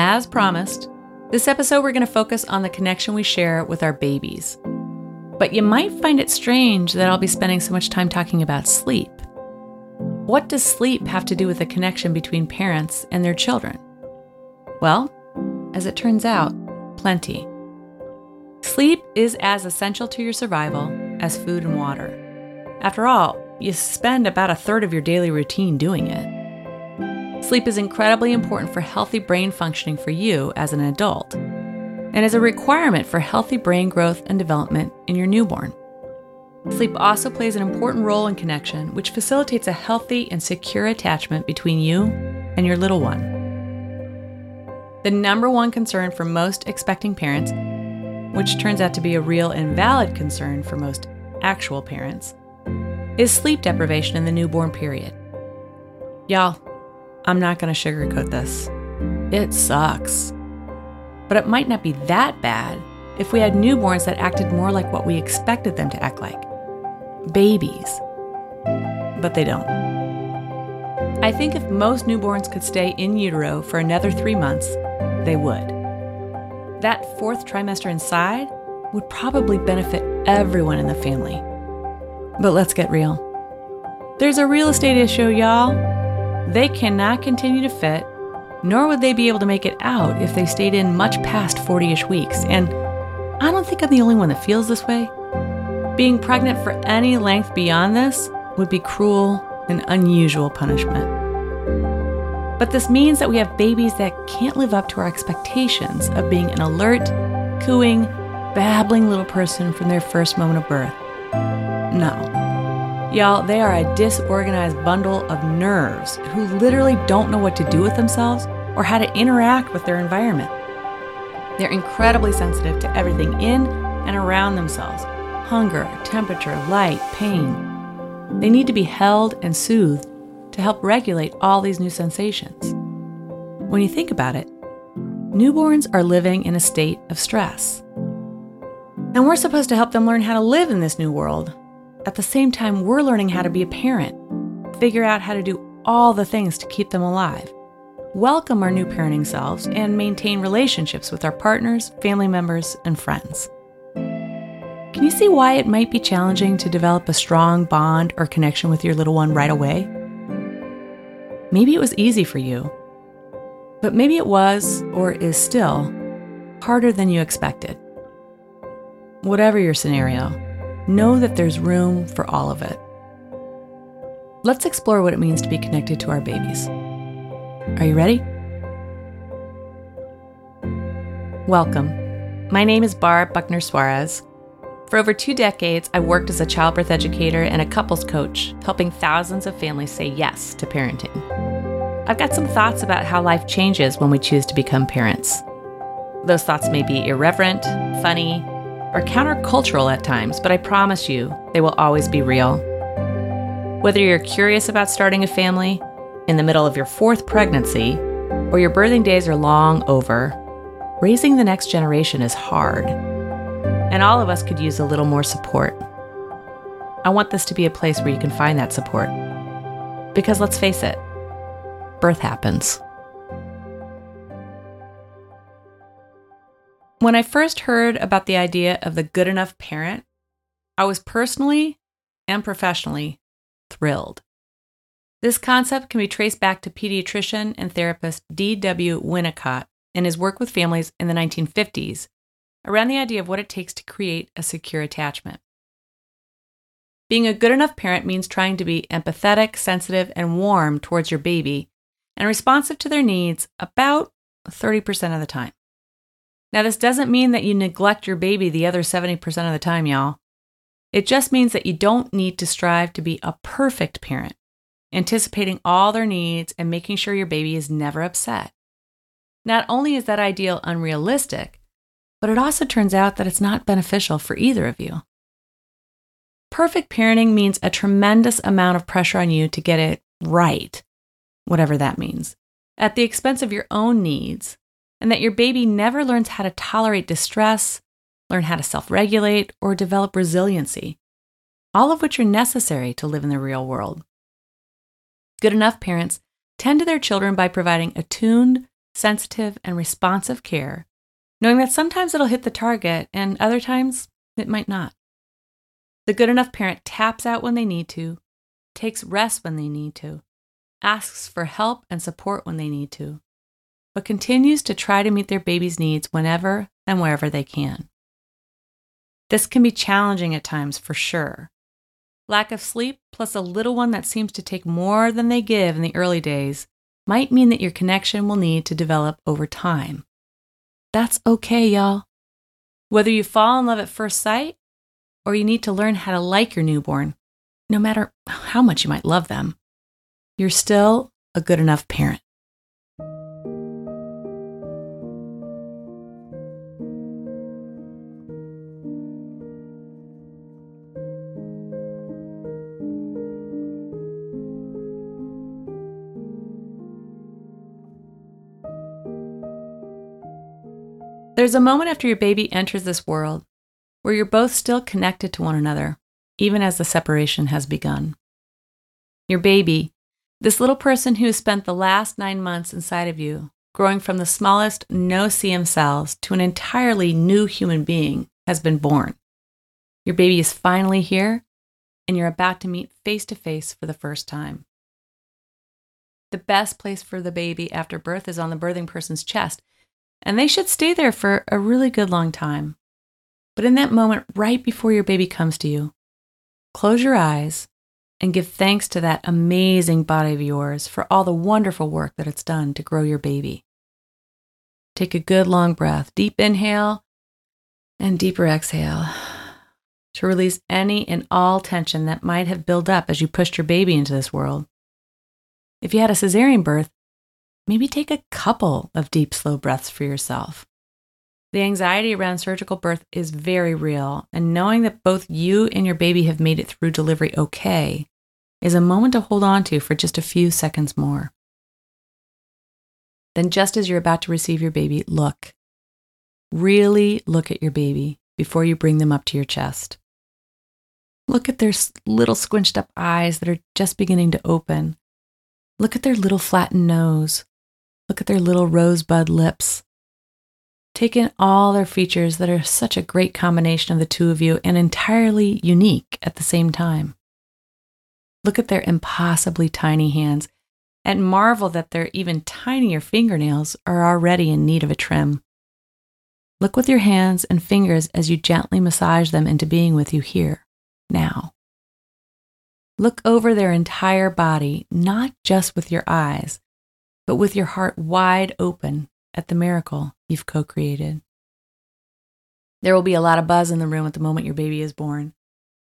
As promised, this episode we're going to focus on the connection we share with our babies. But you might find it strange that I'll be spending so much time talking about sleep. What does sleep have to do with the connection between parents and their children? Well, as it turns out, plenty. Sleep is as essential to your survival as food and water. After all, you spend about a third of your daily routine doing it. Sleep is incredibly important for healthy brain functioning for you as an adult, and is a requirement for healthy brain growth and development in your newborn. Sleep also plays an important role in connection, which facilitates a healthy and secure attachment between you and your little one. The number one concern for most expecting parents, which turns out to be a real and valid concern for most actual parents, is sleep deprivation in the newborn period. Y'all, I'm not going to sugarcoat this. It sucks. But it might not be that bad if we had newborns that acted more like what we expected them to act like babies. But they don't. I think if most newborns could stay in utero for another three months, they would. That fourth trimester inside would probably benefit everyone in the family. But let's get real. There's a real estate issue, y'all. They cannot continue to fit, nor would they be able to make it out if they stayed in much past 40 ish weeks. And I don't think I'm the only one that feels this way. Being pregnant for any length beyond this would be cruel and unusual punishment. But this means that we have babies that can't live up to our expectations of being an alert, cooing, babbling little person from their first moment of birth. Y'all, they are a disorganized bundle of nerves who literally don't know what to do with themselves or how to interact with their environment. They're incredibly sensitive to everything in and around themselves hunger, temperature, light, pain. They need to be held and soothed to help regulate all these new sensations. When you think about it, newborns are living in a state of stress. And we're supposed to help them learn how to live in this new world at the same time, we're learning how to be a parent, figure out how to do all the things to keep them alive, welcome our new parenting selves, and maintain relationships with our partners, family members, and friends. Can you see why it might be challenging to develop a strong bond or connection with your little one right away? Maybe it was easy for you, but maybe it was, or is still, harder than you expected. Whatever your scenario, know that there's room for all of it. Let's explore what it means to be connected to our babies. Are you ready? Welcome. My name is Barb Buckner Suarez. For over two decades, I worked as a childbirth educator and a couples coach, helping thousands of families say yes to parenting. I've got some thoughts about how life changes when we choose to become parents. Those thoughts may be irreverent, funny, or countercultural at times, but I promise you they will always be real. Whether you're curious about starting a family, in the middle of your fourth pregnancy, or your birthing days are long over, raising the next generation is hard. And all of us could use a little more support. I want this to be a place where you can find that support. Because let's face it, birth happens. When I first heard about the idea of the good enough parent, I was personally and professionally thrilled. This concept can be traced back to pediatrician and therapist D.W. Winnicott and his work with families in the 1950s around the idea of what it takes to create a secure attachment. Being a good enough parent means trying to be empathetic, sensitive, and warm towards your baby and responsive to their needs about 30% of the time. Now, this doesn't mean that you neglect your baby the other 70% of the time, y'all. It just means that you don't need to strive to be a perfect parent, anticipating all their needs and making sure your baby is never upset. Not only is that ideal unrealistic, but it also turns out that it's not beneficial for either of you. Perfect parenting means a tremendous amount of pressure on you to get it right, whatever that means, at the expense of your own needs and that your baby never learns how to tolerate distress, learn how to self regulate, or develop resiliency, all of which are necessary to live in the real world. Good enough parents tend to their children by providing attuned, sensitive, and responsive care, knowing that sometimes it'll hit the target and other times it might not. The good enough parent taps out when they need to, takes rest when they need to, asks for help and support when they need to, but continues to try to meet their baby's needs whenever and wherever they can. This can be challenging at times for sure. Lack of sleep, plus a little one that seems to take more than they give in the early days, might mean that your connection will need to develop over time. That's okay, y'all. Whether you fall in love at first sight or you need to learn how to like your newborn, no matter how much you might love them, you're still a good enough parent. There's a moment after your baby enters this world where you're both still connected to one another, even as the separation has begun. Your baby, this little person who has spent the last nine months inside of you, growing from the smallest no-see-um cells to an entirely new human being, has been born. Your baby is finally here, and you're about to meet face to face for the first time. The best place for the baby after birth is on the birthing person's chest and they should stay there for a really good long time. But in that moment, right before your baby comes to you, close your eyes and give thanks to that amazing body of yours for all the wonderful work that it's done to grow your baby. Take a good long breath, deep inhale and deeper exhale to release any and all tension that might have built up as you pushed your baby into this world. If you had a cesarean birth, maybe take a couple of deep, slow breaths for yourself. The anxiety around surgical birth is very real, and knowing that both you and your baby have made it through delivery okay is a moment to hold on to for just a few seconds more. Then, just as you're about to receive your baby, look. Really look at your baby before you bring them up to your chest. Look at their little squinched up eyes that are just beginning to open. Look at their little flattened nose. Look at their little rosebud lips. Take in all their features that are such a great combination of the two of you and entirely unique at the same time. Look at their impossibly tiny hands and marvel that their even tinier fingernails are already in need of a trim. Look with your hands and fingers as you gently massage them into being with you here, now. Look over their entire body, not just with your eyes, but with your heart wide open at the miracle you've co created. There will be a lot of buzz in the room at the moment your baby is born.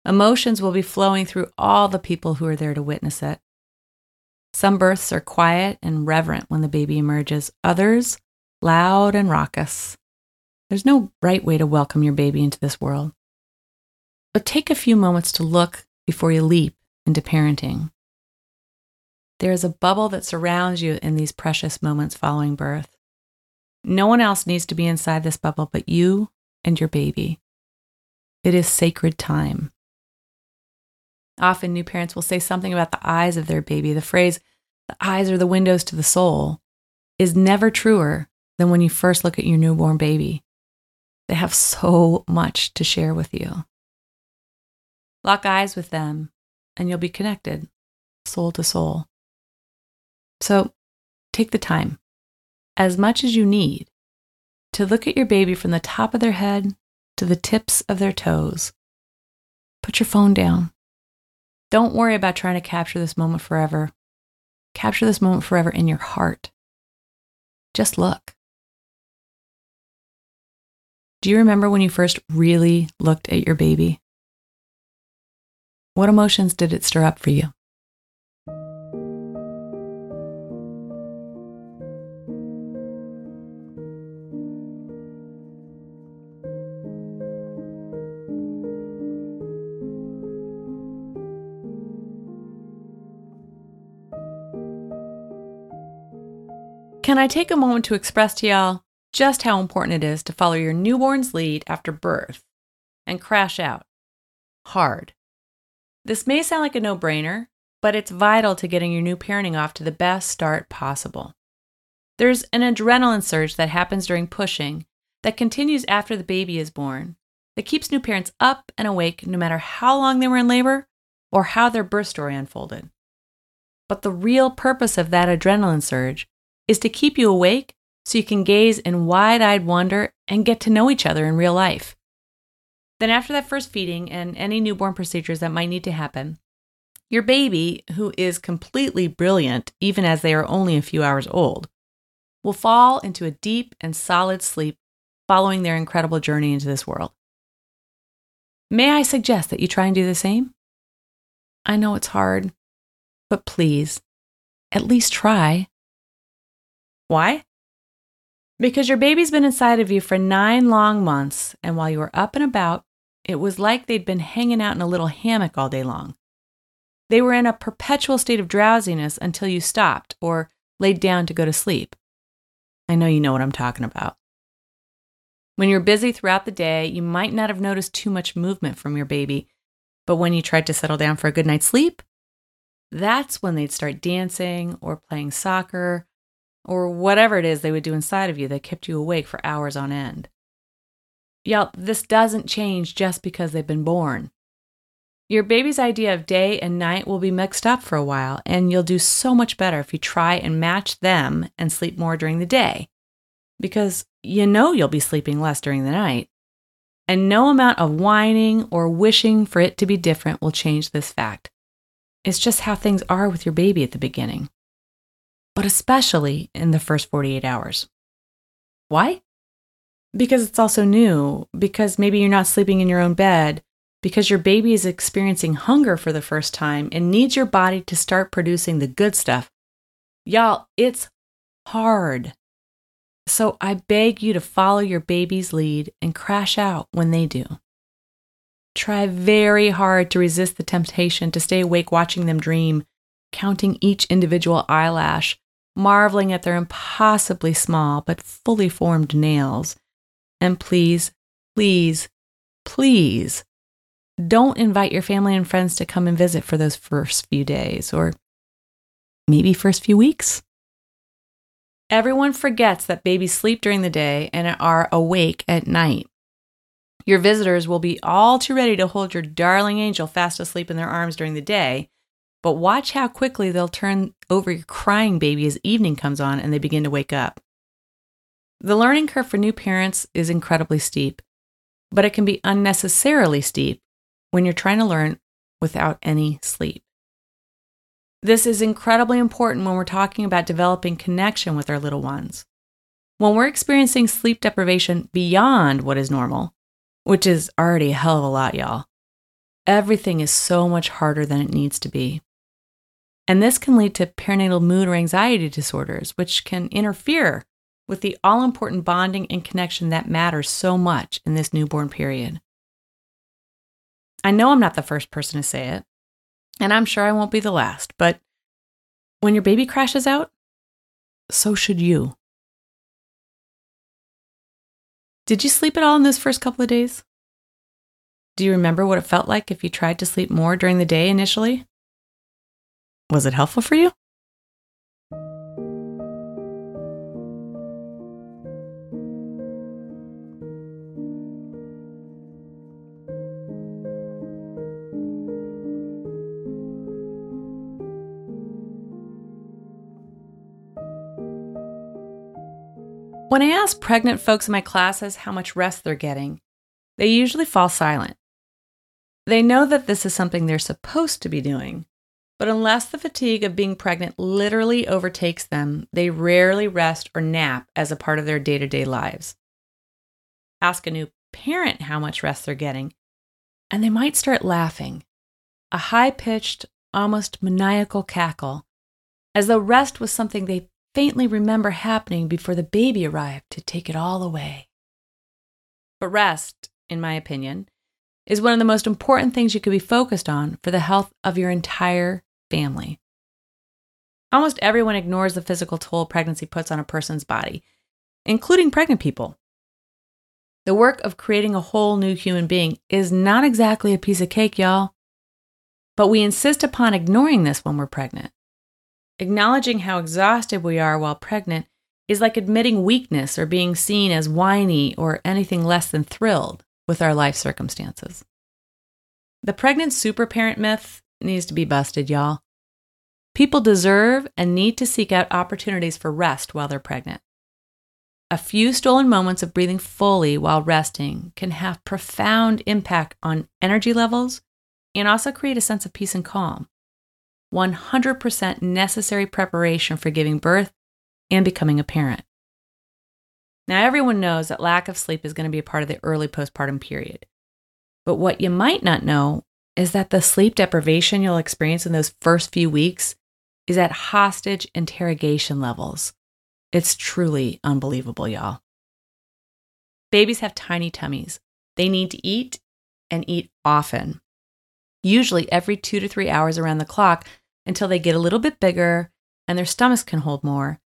Emotions will be flowing through all the people who are there to witness it. Some births are quiet and reverent when the baby emerges, others, loud and raucous. There's no right way to welcome your baby into this world. But take a few moments to look before you leap into parenting. There is a bubble that surrounds you in these precious moments following birth. No one else needs to be inside this bubble but you and your baby. It is sacred time. Often, new parents will say something about the eyes of their baby. The phrase, the eyes are the windows to the soul, is never truer than when you first look at your newborn baby. They have so much to share with you. Lock eyes with them, and you'll be connected, soul to soul. So take the time, as much as you need, to look at your baby from the top of their head to the tips of their toes. Put your phone down. Don't worry about trying to capture this moment forever. Capture this moment forever in your heart. Just look. Do you remember when you first really looked at your baby? What emotions did it stir up for you? Can I take a moment to express to y'all just how important it is to follow your newborn's lead after birth and crash out hard? This may sound like a no brainer, but it's vital to getting your new parenting off to the best start possible. There's an adrenaline surge that happens during pushing that continues after the baby is born, that keeps new parents up and awake no matter how long they were in labor or how their birth story unfolded. But the real purpose of that adrenaline surge is to keep you awake so you can gaze in wide eyed wonder and get to know each other in real life. Then, after that first feeding and any newborn procedures that might need to happen, your baby, who is completely brilliant even as they are only a few hours old, will fall into a deep and solid sleep following their incredible journey into this world. May I suggest that you try and do the same? I know it's hard, but please, at least try. Why? Because your baby's been inside of you for nine long months, and while you were up and about, it was like they'd been hanging out in a little hammock all day long. They were in a perpetual state of drowsiness until you stopped or laid down to go to sleep. I know you know what I'm talking about. When you're busy throughout the day, you might not have noticed too much movement from your baby, but when you tried to settle down for a good night's sleep, that's when they'd start dancing or playing soccer or whatever it is they would do inside of you that kept you awake for hours on end. Y'all, this doesn't change just because they've been born. Your baby's idea of day and night will be mixed up for a while, and you'll do so much better if you try and match them and sleep more during the day. Because you know you'll be sleeping less during the night. And no amount of whining or wishing for it to be different will change this fact. It's just how things are with your baby at the beginning, but especially in the first 48 hours. Why? Because it's also new, because maybe you're not sleeping in your own bed, because your baby is experiencing hunger for the first time and needs your body to start producing the good stuff. Y'all, it's hard. So I beg you to follow your baby's lead and crash out when they do. Try very hard to resist the temptation to stay awake watching them dream, counting each individual eyelash, marveling at their impossibly small but fully formed nails. And please, please, please don't invite your family and friends to come and visit for those first few days or maybe first few weeks. Everyone forgets that babies sleep during the day and are awake at night. Your visitors will be all too ready to hold your darling angel fast asleep in their arms during the day, but watch how quickly they'll turn over your crying baby as evening comes on and they begin to wake up. The learning curve for new parents is incredibly steep, but it can be unnecessarily steep when you're trying to learn without any sleep. This is incredibly important when we're talking about developing connection with our little ones. When we're experiencing sleep deprivation beyond what is normal, which is already a hell of a lot, y'all, everything is so much harder than it needs to be. And this can lead to perinatal mood or anxiety disorders, which can interfere with the all important bonding and connection that matters so much in this newborn period. I know I'm not the first person to say it, and I'm sure I won't be the last, but when your baby crashes out, so should you. Did you sleep at all in those first couple of days? Do you remember what it felt like if you tried to sleep more during the day initially? Was it helpful for you? When I ask pregnant folks in my classes how much rest they're getting, they usually fall silent. They know that this is something they're supposed to be doing, but unless the fatigue of being pregnant literally overtakes them, they rarely rest or nap as a part of their day to day lives. Ask a new parent how much rest they're getting, and they might start laughing, a high pitched, almost maniacal cackle, as though rest was something they faintly remember happening before the baby arrived to take it all away. But rest, in my opinion, is one of the most important things you could be focused on for the health of your entire family. Almost everyone ignores the physical toll pregnancy puts on a person's body, including pregnant people. The work of creating a whole new human being is not exactly a piece of cake, y'all. But we insist upon ignoring this when we're pregnant. Acknowledging how exhausted we are while pregnant is like admitting weakness or being seen as whiny or anything less than thrilled with our life circumstances. The pregnant superparent myth needs to be busted, y'all. People deserve and need to seek out opportunities for rest while they're pregnant. A few stolen moments of breathing fully while resting can have profound impact on energy levels and also create a sense of peace and calm. 100% necessary preparation for giving birth and becoming a parent. Now, everyone knows that lack of sleep is going to be a part of the early postpartum period. But what you might not know is that the sleep deprivation you'll experience in those first few weeks is at hostage interrogation levels. It's truly unbelievable, y'all. Babies have tiny tummies. They need to eat and eat often, usually every two to three hours around the clock until they get a little bit bigger and their stomachs can hold more,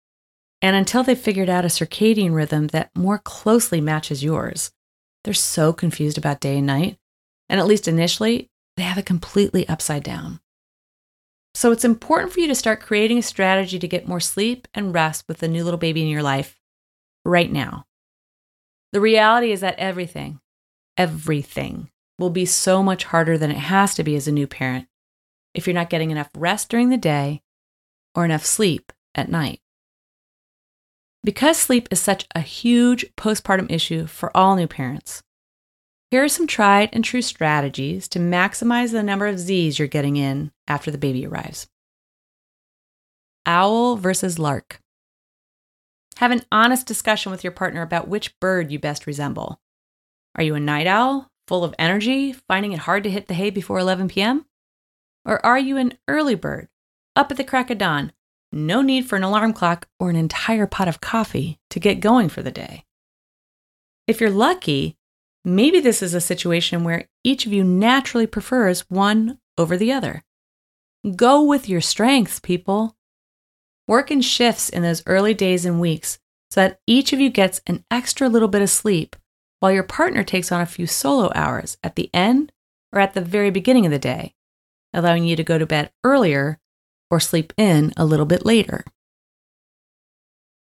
and until they've figured out a circadian rhythm that more closely matches yours. They're so confused about day and night, and at least initially, they have it completely upside down. So it's important for you to start creating a strategy to get more sleep and rest with the new little baby in your life right now. The reality is that everything, everything will be so much harder than it has to be as a new parent if you're not getting enough rest during the day or enough sleep at night. Because sleep is such a huge postpartum issue for all new parents, here are some tried and true strategies to maximize the number of Z's you're getting in after the baby arrives. Owl versus lark. Have an honest discussion with your partner about which bird you best resemble. Are you a night owl, full of energy, finding it hard to hit the hay before 11 p.m.? Or are you an early bird, up at the crack of dawn, no need for an alarm clock or an entire pot of coffee to get going for the day? If you're lucky, Maybe this is a situation where each of you naturally prefers one over the other. Go with your strengths, people. Work in shifts in those early days and weeks so that each of you gets an extra little bit of sleep while your partner takes on a few solo hours at the end or at the very beginning of the day, allowing you to go to bed earlier or sleep in a little bit later.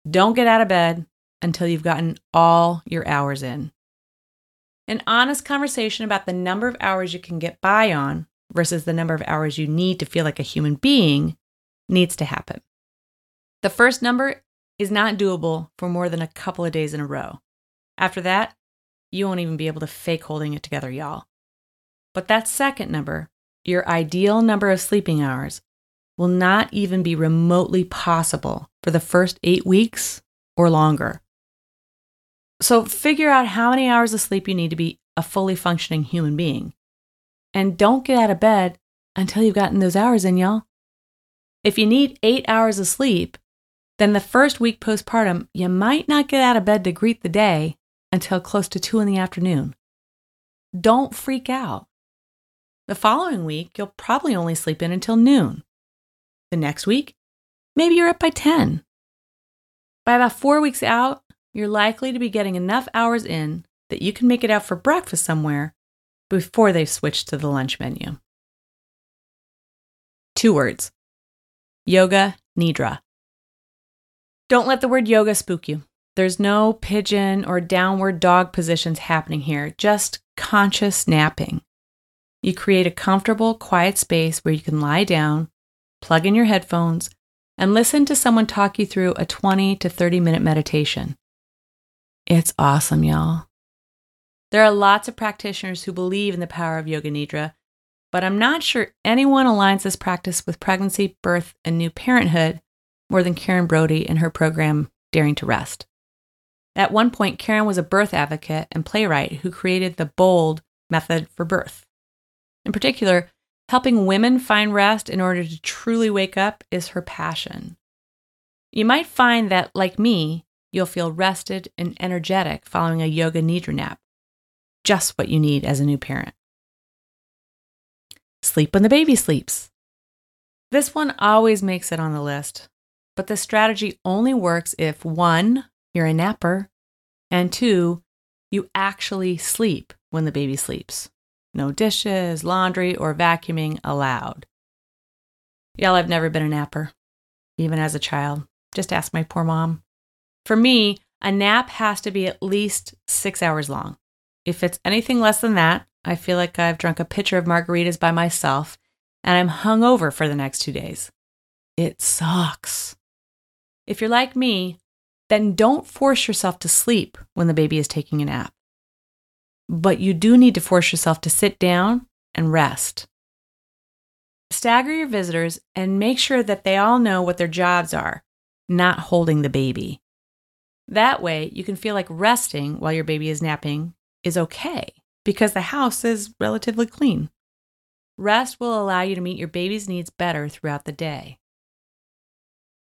Don't get out of bed until you've gotten all your hours in. An honest conversation about the number of hours you can get by on versus the number of hours you need to feel like a human being needs to happen. The first number is not doable for more than a couple of days in a row. After that, you won't even be able to fake holding it together, y'all. But that second number, your ideal number of sleeping hours, will not even be remotely possible for the first eight weeks or longer. So figure out how many hours of sleep you need to be a fully functioning human being. And don't get out of bed until you've gotten those hours in, y'all. If you need eight hours of sleep, then the first week postpartum, you might not get out of bed to greet the day until close to two in the afternoon. Don't freak out. The following week, you'll probably only sleep in until noon. The next week, maybe you're up by 10. By about four weeks out, you're likely to be getting enough hours in that you can make it out for breakfast somewhere before they've switched to the lunch menu. Two words Yoga Nidra. Don't let the word yoga spook you. There's no pigeon or downward dog positions happening here, just conscious napping. You create a comfortable, quiet space where you can lie down, plug in your headphones, and listen to someone talk you through a 20 to 30 minute meditation. It's awesome, y'all. There are lots of practitioners who believe in the power of Yoga Nidra, but I'm not sure anyone aligns this practice with pregnancy, birth, and new parenthood more than Karen Brody and her program, Daring to Rest. At one point, Karen was a birth advocate and playwright who created the BOLD method for birth. In particular, helping women find rest in order to truly wake up is her passion. You might find that, like me, You'll feel rested and energetic following a yoga nidra nap. Just what you need as a new parent. Sleep when the baby sleeps. This one always makes it on the list, but the strategy only works if one, you're a napper, and two, you actually sleep when the baby sleeps. No dishes, laundry, or vacuuming allowed. Y'all, I've never been a napper, even as a child. Just ask my poor mom. For me, a nap has to be at least six hours long. If it's anything less than that, I feel like I've drunk a pitcher of margaritas by myself and I'm hungover for the next two days. It sucks. If you're like me, then don't force yourself to sleep when the baby is taking a nap. But you do need to force yourself to sit down and rest. Stagger your visitors and make sure that they all know what their jobs are, not holding the baby. That way, you can feel like resting while your baby is napping is okay because the house is relatively clean. Rest will allow you to meet your baby's needs better throughout the day.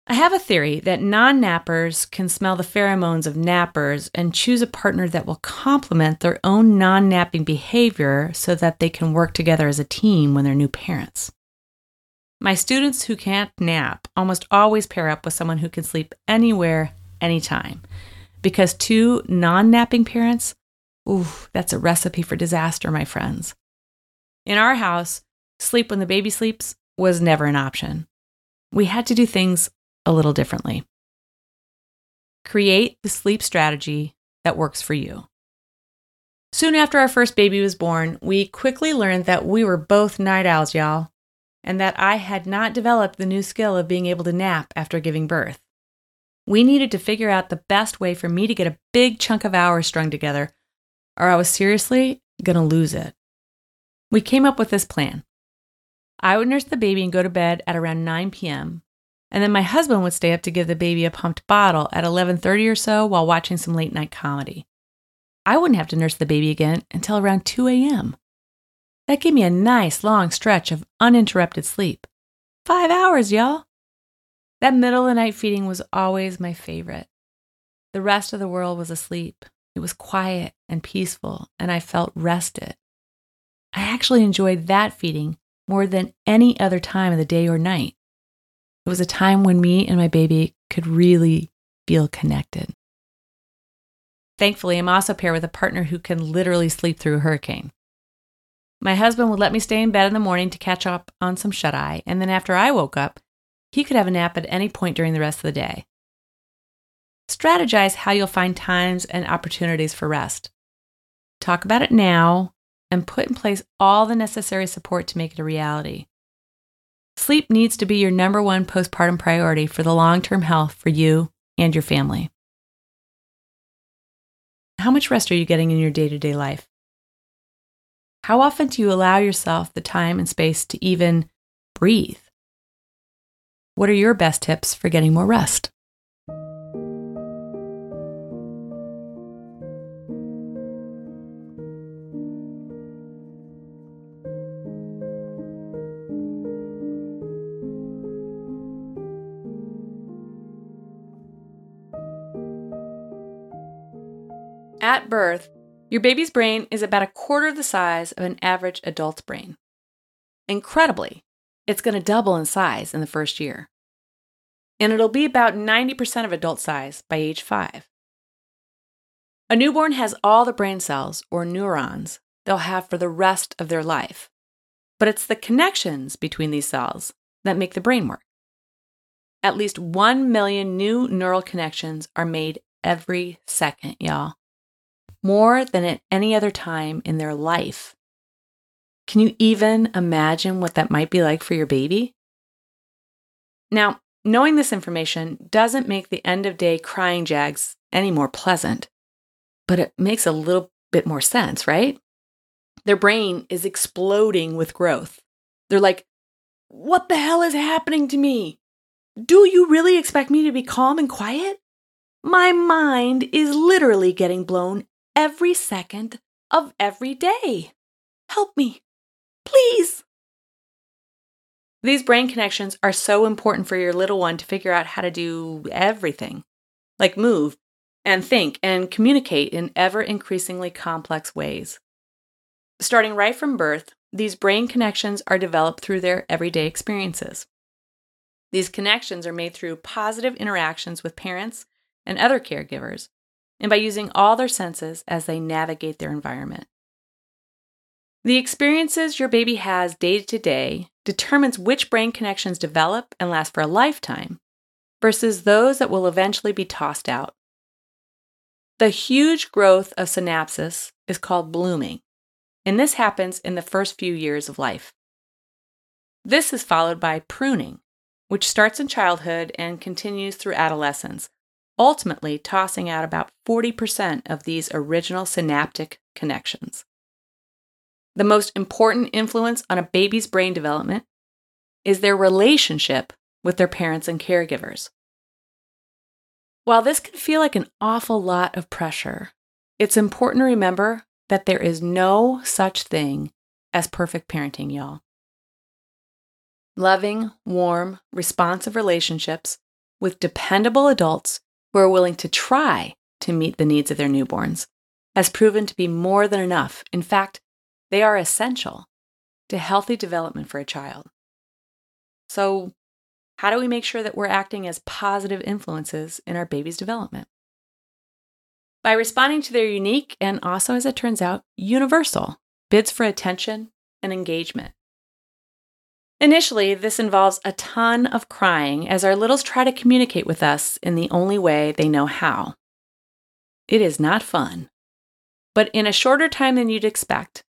I have a theory that non nappers can smell the pheromones of nappers and choose a partner that will complement their own non napping behavior so that they can work together as a team when they're new parents. My students who can't nap almost always pair up with someone who can sleep anywhere, anytime. Because two non napping parents, ooh, that's a recipe for disaster, my friends. In our house, sleep when the baby sleeps was never an option. We had to do things a little differently. Create the sleep strategy that works for you. Soon after our first baby was born, we quickly learned that we were both night owls, y'all, and that I had not developed the new skill of being able to nap after giving birth. We needed to figure out the best way for me to get a big chunk of hours strung together, or I was seriously going to lose it. We came up with this plan. I would nurse the baby and go to bed at around 9 p.m. And then my husband would stay up to give the baby a pumped bottle at 11:30 or so while watching some late night comedy. I wouldn't have to nurse the baby again until around 2 a.m. That gave me a nice long stretch of uninterrupted sleep. 5 hours, y'all. That middle of the night feeding was always my favorite. The rest of the world was asleep. It was quiet and peaceful, and I felt rested. I actually enjoyed that feeding more than any other time of the day or night. It was a time when me and my baby could really feel connected. Thankfully, I'm also paired with a partner who can literally sleep through a hurricane. My husband would let me stay in bed in the morning to catch up on some shut eye, and then after I woke up, he could have a nap at any point during the rest of the day. Strategize how you'll find times and opportunities for rest. Talk about it now and put in place all the necessary support to make it a reality. Sleep needs to be your number one postpartum priority for the long term health for you and your family. How much rest are you getting in your day to day life? How often do you allow yourself the time and space to even breathe? What are your best tips for getting more rest? At birth, your baby's brain is about a quarter the size of an average adult's brain. Incredibly, it's going to double in size in the first year. And it'll be about 90% of adult size by age five. A newborn has all the brain cells, or neurons, they'll have for the rest of their life. But it's the connections between these cells that make the brain work. At least 1 million new neural connections are made every second, y'all more than at any other time in their life. Can you even imagine what that might be like for your baby? Now, knowing this information doesn't make the end of day crying jags any more pleasant, but it makes a little bit more sense, right? Their brain is exploding with growth. They're like, What the hell is happening to me? Do you really expect me to be calm and quiet? My mind is literally getting blown every second of every day. Help me, please. These brain connections are so important for your little one to figure out how to do everything, like move and think and communicate in ever increasingly complex ways. Starting right from birth, these brain connections are developed through their everyday experiences. These connections are made through positive interactions with parents and other caregivers, and by using all their senses as they navigate their environment. The experiences your baby has day to day determines which brain connections develop and last for a lifetime versus those that will eventually be tossed out The huge growth of synapses is called blooming, and this happens in the first few years of life. This is followed by pruning, which starts in childhood and continues through adolescence, ultimately tossing out about 40% of these original synaptic connections. The most important influence on a baby's brain development is their relationship with their parents and caregivers. While this can feel like an awful lot of pressure, it's important to remember that there is no such thing as perfect parenting, y'all. Loving, warm, responsive relationships with dependable adults who are willing to try to meet the needs of their newborns has proven to be more than enough. In fact, they are essential to healthy development for a child. So, how do we make sure that we're acting as positive influences in our baby's development? By responding to their unique and also, as it turns out, universal bids for attention and engagement. Initially, this involves a ton of crying as our littles try to communicate with us in the only way they know how. It is not fun. But in a shorter time than you'd expect,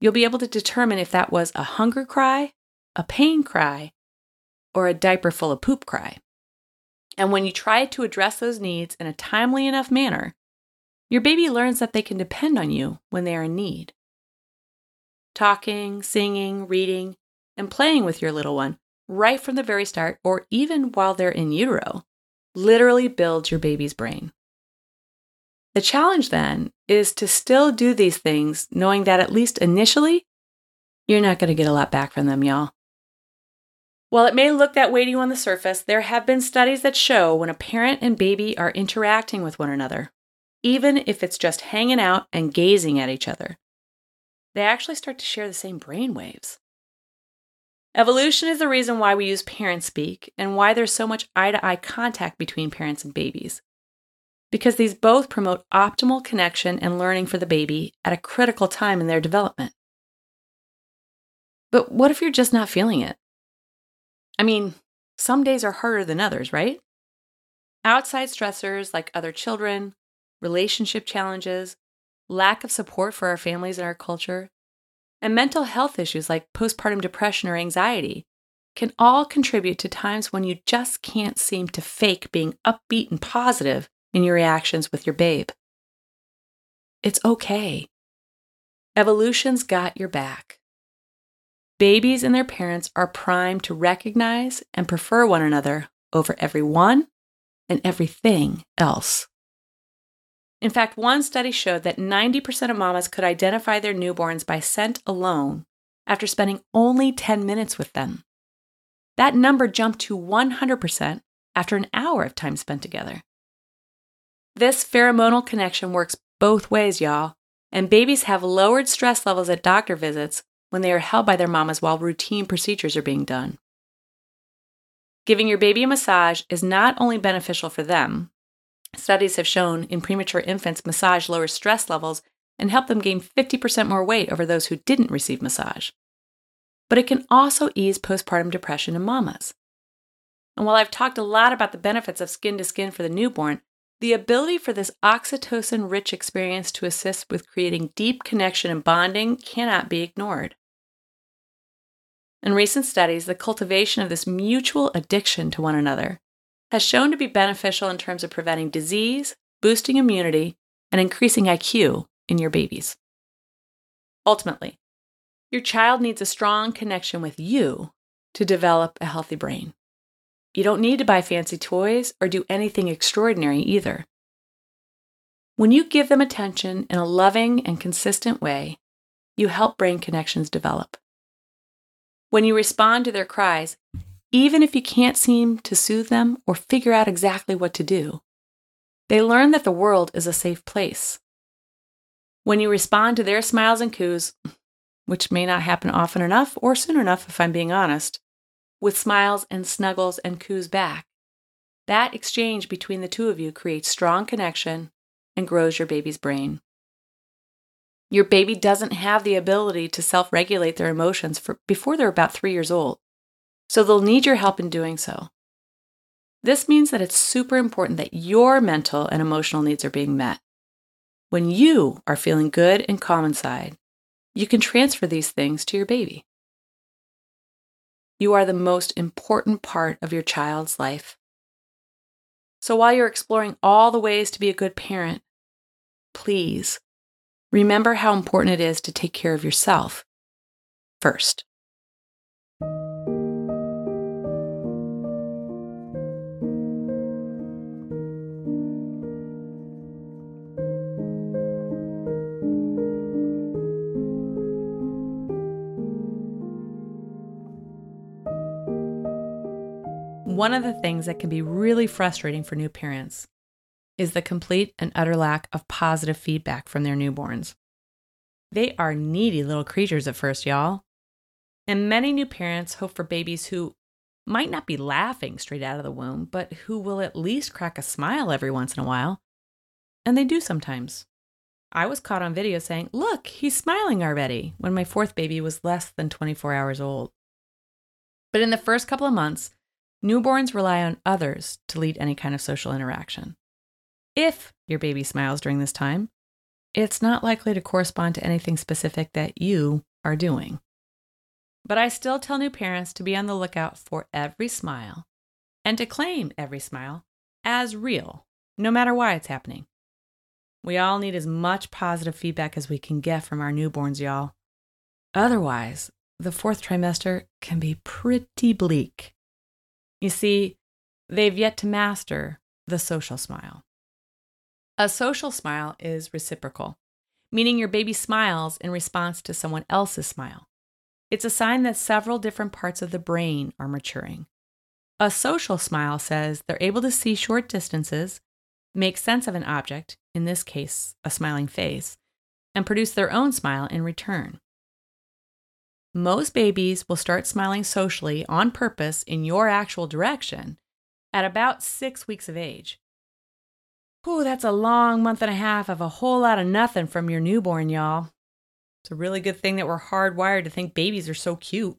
you'll be able to determine if that was a hunger cry, a pain cry, or a diaper full of poop cry. And when you try to address those needs in a timely enough manner, your baby learns that they can depend on you when they are in need. Talking, singing, reading, and playing with your little one right from the very start, or even while they're in utero, literally builds your baby's brain. The challenge then is to still do these things, knowing that at least initially, you're not going to get a lot back from them, y'all. While it may look that way to you on the surface, there have been studies that show when a parent and baby are interacting with one another, even if it's just hanging out and gazing at each other, they actually start to share the same brain waves. Evolution is the reason why we use parent speak and why there's so much eye to eye contact between parents and babies. Because these both promote optimal connection and learning for the baby at a critical time in their development. But what if you're just not feeling it? I mean, some days are harder than others, right? Outside stressors like other children, relationship challenges, lack of support for our families and our culture, and mental health issues like postpartum depression or anxiety can all contribute to times when you just can't seem to fake being upbeat and positive in your reactions with your babe. It's okay. Evolution's got your back. Babies and their parents are primed to recognize and prefer one another over everyone and everything else. In fact, one study showed that 90% of mamas could identify their newborns by scent alone after spending only 10 minutes with them. That number jumped to 100% after an hour of time spent together. This pheromonal connection works both ways, y'all, and babies have lowered stress levels at doctor visits when they are held by their mamas while routine procedures are being done. Giving your baby a massage is not only beneficial for them, Studies have shown in premature infants, massage lowers stress levels and help them gain 50% more weight over those who didn't receive massage. But it can also ease postpartum depression in mamas. And while I've talked a lot about the benefits of skin to skin for the newborn, the ability for this oxytocin rich experience to assist with creating deep connection and bonding cannot be ignored. In recent studies, the cultivation of this mutual addiction to one another has shown to be beneficial in terms of preventing disease, boosting immunity, and increasing IQ in your babies. Ultimately, your child needs a strong connection with you to develop a healthy brain. You don't need to buy fancy toys or do anything extraordinary either. When you give them attention in a loving and consistent way, you help brain connections develop. When you respond to their cries, even if you can't seem to soothe them or figure out exactly what to do. They learn that the world is a safe place. When you respond to their smiles and coos, which may not happen often enough or soon enough if I'm being honest, with smiles and snuggles and coos back, that exchange between the two of you creates strong connection and grows your baby's brain. Your baby doesn't have the ability to self regulate their emotions for, before they're about three years old so they'll need your help in doing so. This means that it's super important that your mental and emotional needs are being met, when you are feeling good and calm inside, you can transfer these things to your baby. You are the most important part of your child's life. So while you're exploring all the ways to be a good parent, please remember how important it is to take care of yourself first. One of the things that can be really frustrating for new parents is the complete and utter lack of positive feedback from their newborns. They are needy little creatures at first, y'all. And many new parents hope for babies who might not be laughing straight out of the womb, but who will at least crack a smile every once in a while. And they do sometimes. I was caught on video saying, Look, he's smiling already, when my fourth baby was less than 24 hours old. But in the first couple of months, Newborns rely on others to lead any kind of social interaction. If your baby smiles during this time, it's not likely to correspond to anything specific that you are doing. But I still tell new parents to be on the lookout for every smile and to claim every smile as real, no matter why it's happening. We all need as much positive feedback as we can get from our newborns, y'all. Otherwise, the fourth trimester can be pretty bleak. You see, they've yet to master the social smile. A social smile is reciprocal, meaning your baby smiles in response to someone else's smile. It's a sign that several different parts of the brain are maturing. A social smile says they're able to see short distances, make sense of an object, in this case, a smiling face, and produce their own smile in return. Most babies will start smiling socially on purpose in your actual direction at about six weeks of age. Whew, that's a long month and a half of a whole lot of nothing from your newborn, y'all. It's a really good thing that we're hardwired to think babies are so cute,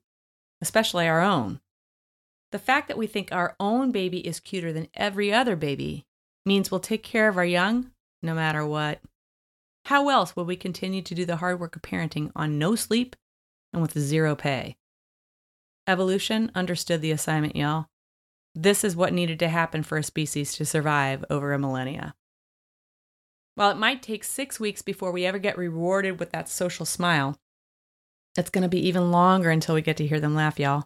especially our own. The fact that we think our own baby is cuter than every other baby means we'll take care of our young no matter what. How else would we continue to do the hard work of parenting on no sleep and with zero pay. Evolution understood the assignment, y'all. This is what needed to happen for a species to survive over a millennia. While it might take six weeks before we ever get rewarded with that social smile, it's going to be even longer until we get to hear them laugh, y'all.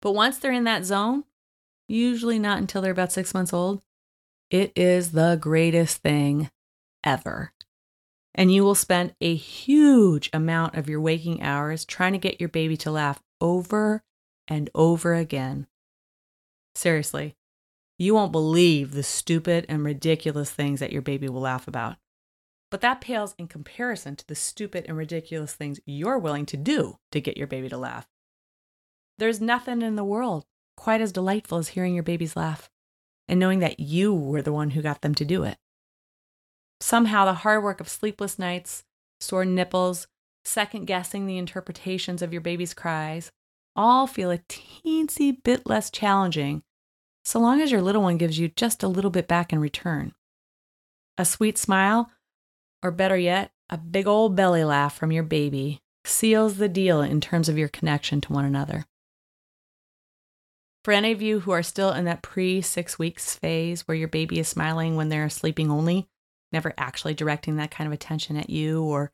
But once they're in that zone, usually not until they're about six months old, it is the greatest thing ever and you will spend a huge amount of your waking hours trying to get your baby to laugh over and over again. Seriously, you won't believe the stupid and ridiculous things that your baby will laugh about. But that pales in comparison to the stupid and ridiculous things you're willing to do to get your baby to laugh. There's nothing in the world quite as delightful as hearing your babies laugh and knowing that you were the one who got them to do it. Somehow, the hard work of sleepless nights, sore nipples, second guessing the interpretations of your baby's cries, all feel a teensy bit less challenging so long as your little one gives you just a little bit back in return. A sweet smile, or better yet, a big old belly laugh from your baby seals the deal in terms of your connection to one another. For any of you who are still in that pre six weeks phase where your baby is smiling when they're sleeping only, never actually directing that kind of attention at you, or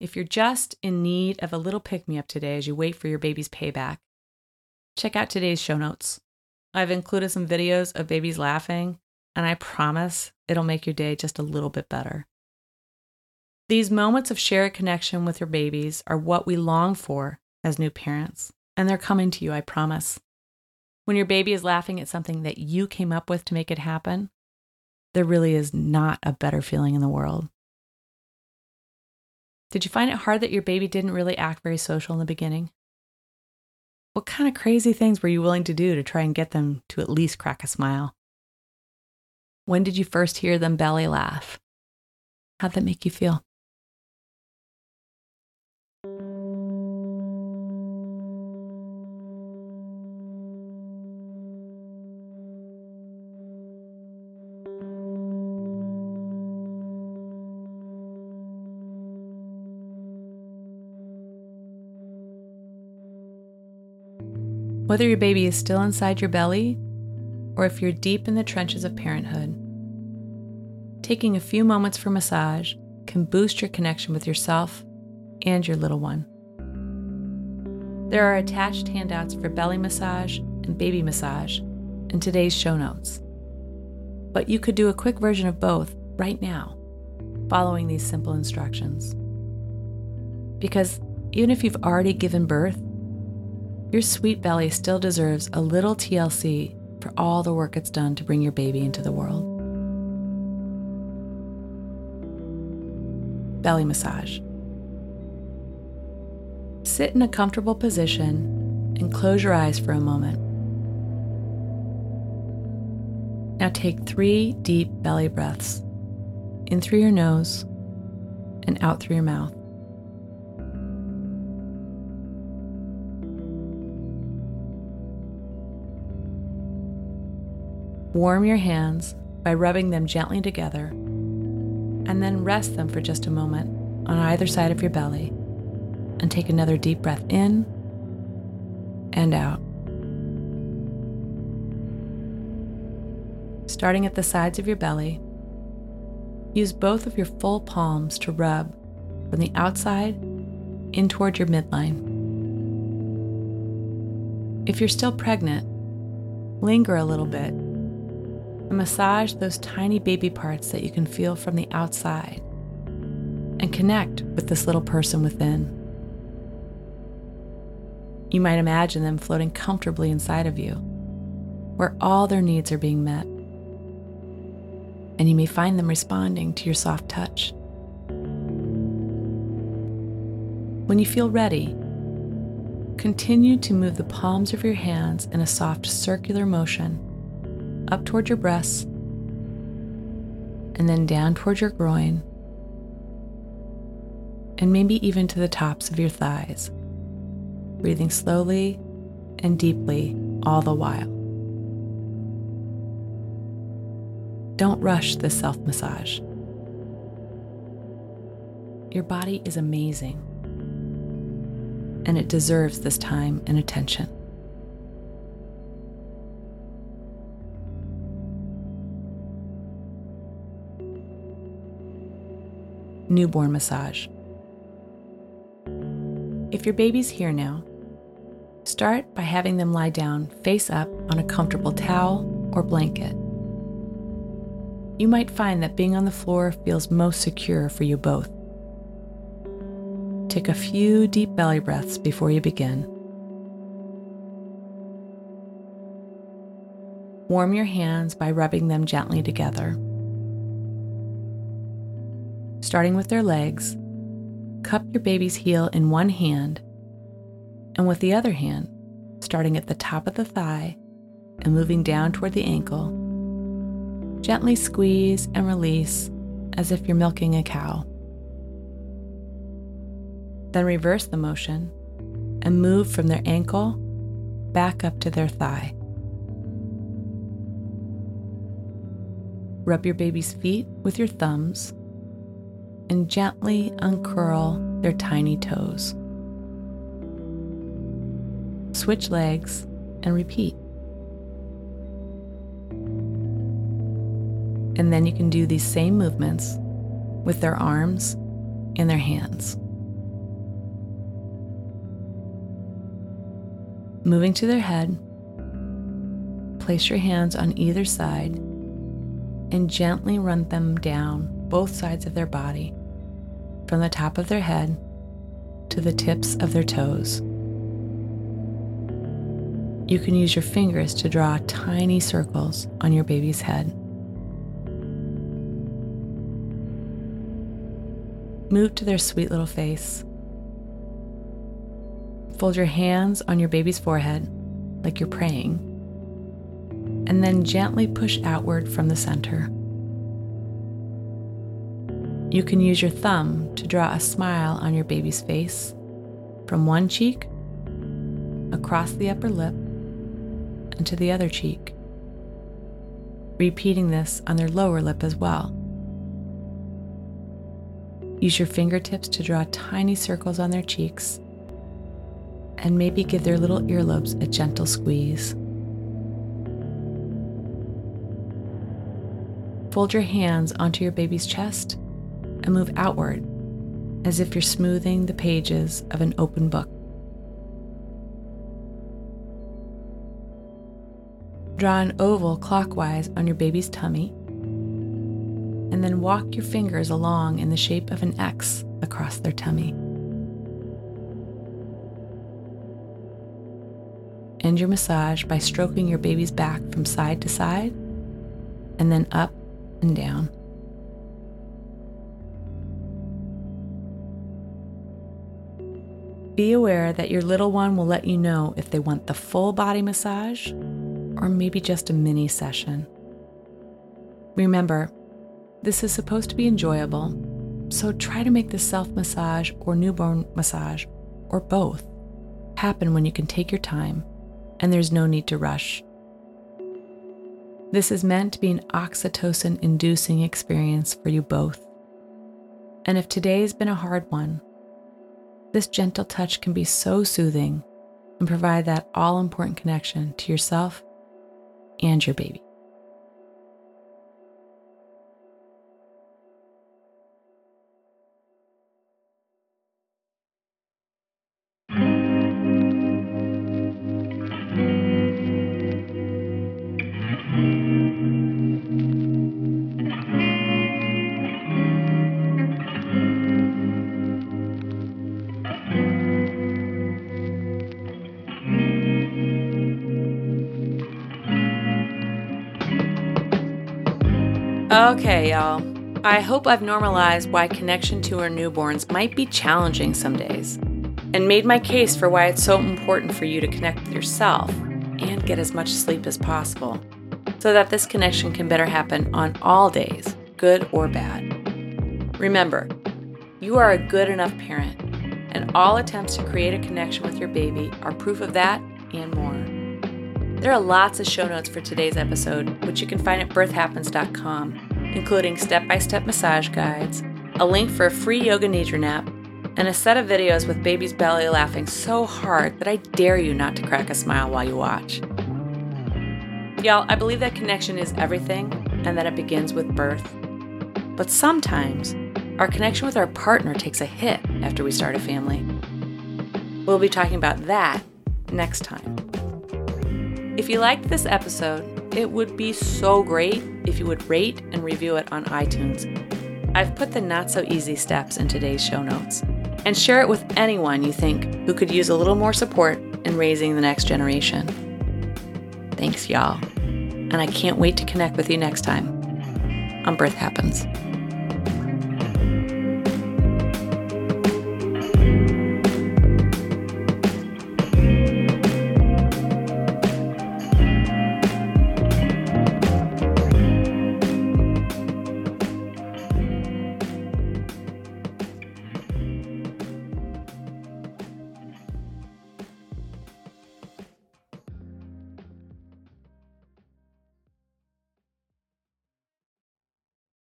if you're just in need of a little pick me up today as you wait for your baby's payback, check out today's show notes. I've included some videos of babies laughing, and I promise it'll make your day just a little bit better. These moments of shared connection with your babies are what we long for as new parents, and they're coming to you, I promise. When your baby is laughing at something that you came up with to make it happen, there really is not a better feeling in the world. Did you find it hard that your baby didn't really act very social in the beginning? What kind of crazy things were you willing to do to try and get them to at least crack a smile? When did you first hear them belly laugh? How'd that make you feel? Whether your baby is still inside your belly or if you're deep in the trenches of parenthood, taking a few moments for massage can boost your connection with yourself and your little one. There are attached handouts for belly massage and baby massage in today's show notes. But you could do a quick version of both right now, following these simple instructions. Because even if you've already given birth, your sweet belly still deserves a little TLC for all the work it's done to bring your baby into the world. Belly massage. Sit in a comfortable position and close your eyes for a moment. Now take three deep belly breaths in through your nose and out through your mouth. Warm your hands by rubbing them gently together and then rest them for just a moment on either side of your belly and take another deep breath in and out. Starting at the sides of your belly, use both of your full palms to rub from the outside in toward your midline. If you're still pregnant, linger a little bit and massage those tiny baby parts that you can feel from the outside and connect with this little person within. You might imagine them floating comfortably inside of you, where all their needs are being met. And you may find them responding to your soft touch. When you feel ready, continue to move the palms of your hands in a soft circular motion up toward your breasts and then down toward your groin and maybe even to the tops of your thighs, breathing slowly and deeply all the while. Don't rush this self massage. Your body is amazing, and it deserves this time and attention. Newborn massage. If your baby's here now, start by having them lie down face up on a comfortable towel or blanket. You might find that being on the floor feels most secure for you both. Take a few deep belly breaths before you begin. Warm your hands by rubbing them gently together starting with their legs, cup your baby's heel in one hand, and with the other hand, starting at the top of the thigh and moving down toward the ankle, gently squeeze and release as if you're milking a cow. Then reverse the motion and move from their ankle back up to their thigh. Rub your baby's feet with your thumbs and gently uncurl their tiny toes. Switch legs and repeat. And then you can do these same movements with their arms and their hands. Moving to their head, place your hands on either side and gently run them down both sides of their body, from the top of their head to the tips of their toes. You can use your fingers to draw tiny circles on your baby's head. Move to their sweet little face. Fold your hands on your baby's forehead like you're praying, and then gently push outward from the center. You can use your thumb to draw a smile on your baby's face from one cheek across the upper lip and to the other cheek, repeating this on their lower lip as well. Use your fingertips to draw tiny circles on their cheeks and maybe give their little earlobes a gentle squeeze. Fold your hands onto your baby's chest and move outward as if you're smoothing the pages of an open book. Draw an oval clockwise on your baby's tummy, and then walk your fingers along in the shape of an X across their tummy. End your massage by stroking your baby's back from side to side and then up and down. Be aware that your little one will let you know if they want the full body massage or maybe just a mini session. Remember, this is supposed to be enjoyable, so try to make the self massage or newborn massage, or both, happen when you can take your time and there's no need to rush. This is meant to be an oxytocin inducing experience for you both. And if today's been a hard one, this gentle touch can be so soothing and provide that all important connection to yourself and your baby. Okay, y'all. I hope I've normalized why connection to our newborns might be challenging some days, and made my case for why it's so important for you to connect with yourself and get as much sleep as possible, so that this connection can better happen on all days, good or bad. Remember, you are a good enough parent, and all attempts to create a connection with your baby are proof of that and more. There are lots of show notes for today's episode, which you can find at birthhappens.com, including step by step massage guides, a link for a free yoga nidra nap, and a set of videos with baby's belly laughing so hard that I dare you not to crack a smile while you watch. Y'all, I believe that connection is everything and that it begins with birth. But sometimes, our connection with our partner takes a hit after we start a family. We'll be talking about that next time. If you liked this episode, it would be so great if you would rate and review it on iTunes. I've put the not so easy steps in today's show notes. And share it with anyone you think who could use a little more support in raising the next generation. Thanks, y'all. And I can't wait to connect with you next time on Birth Happens.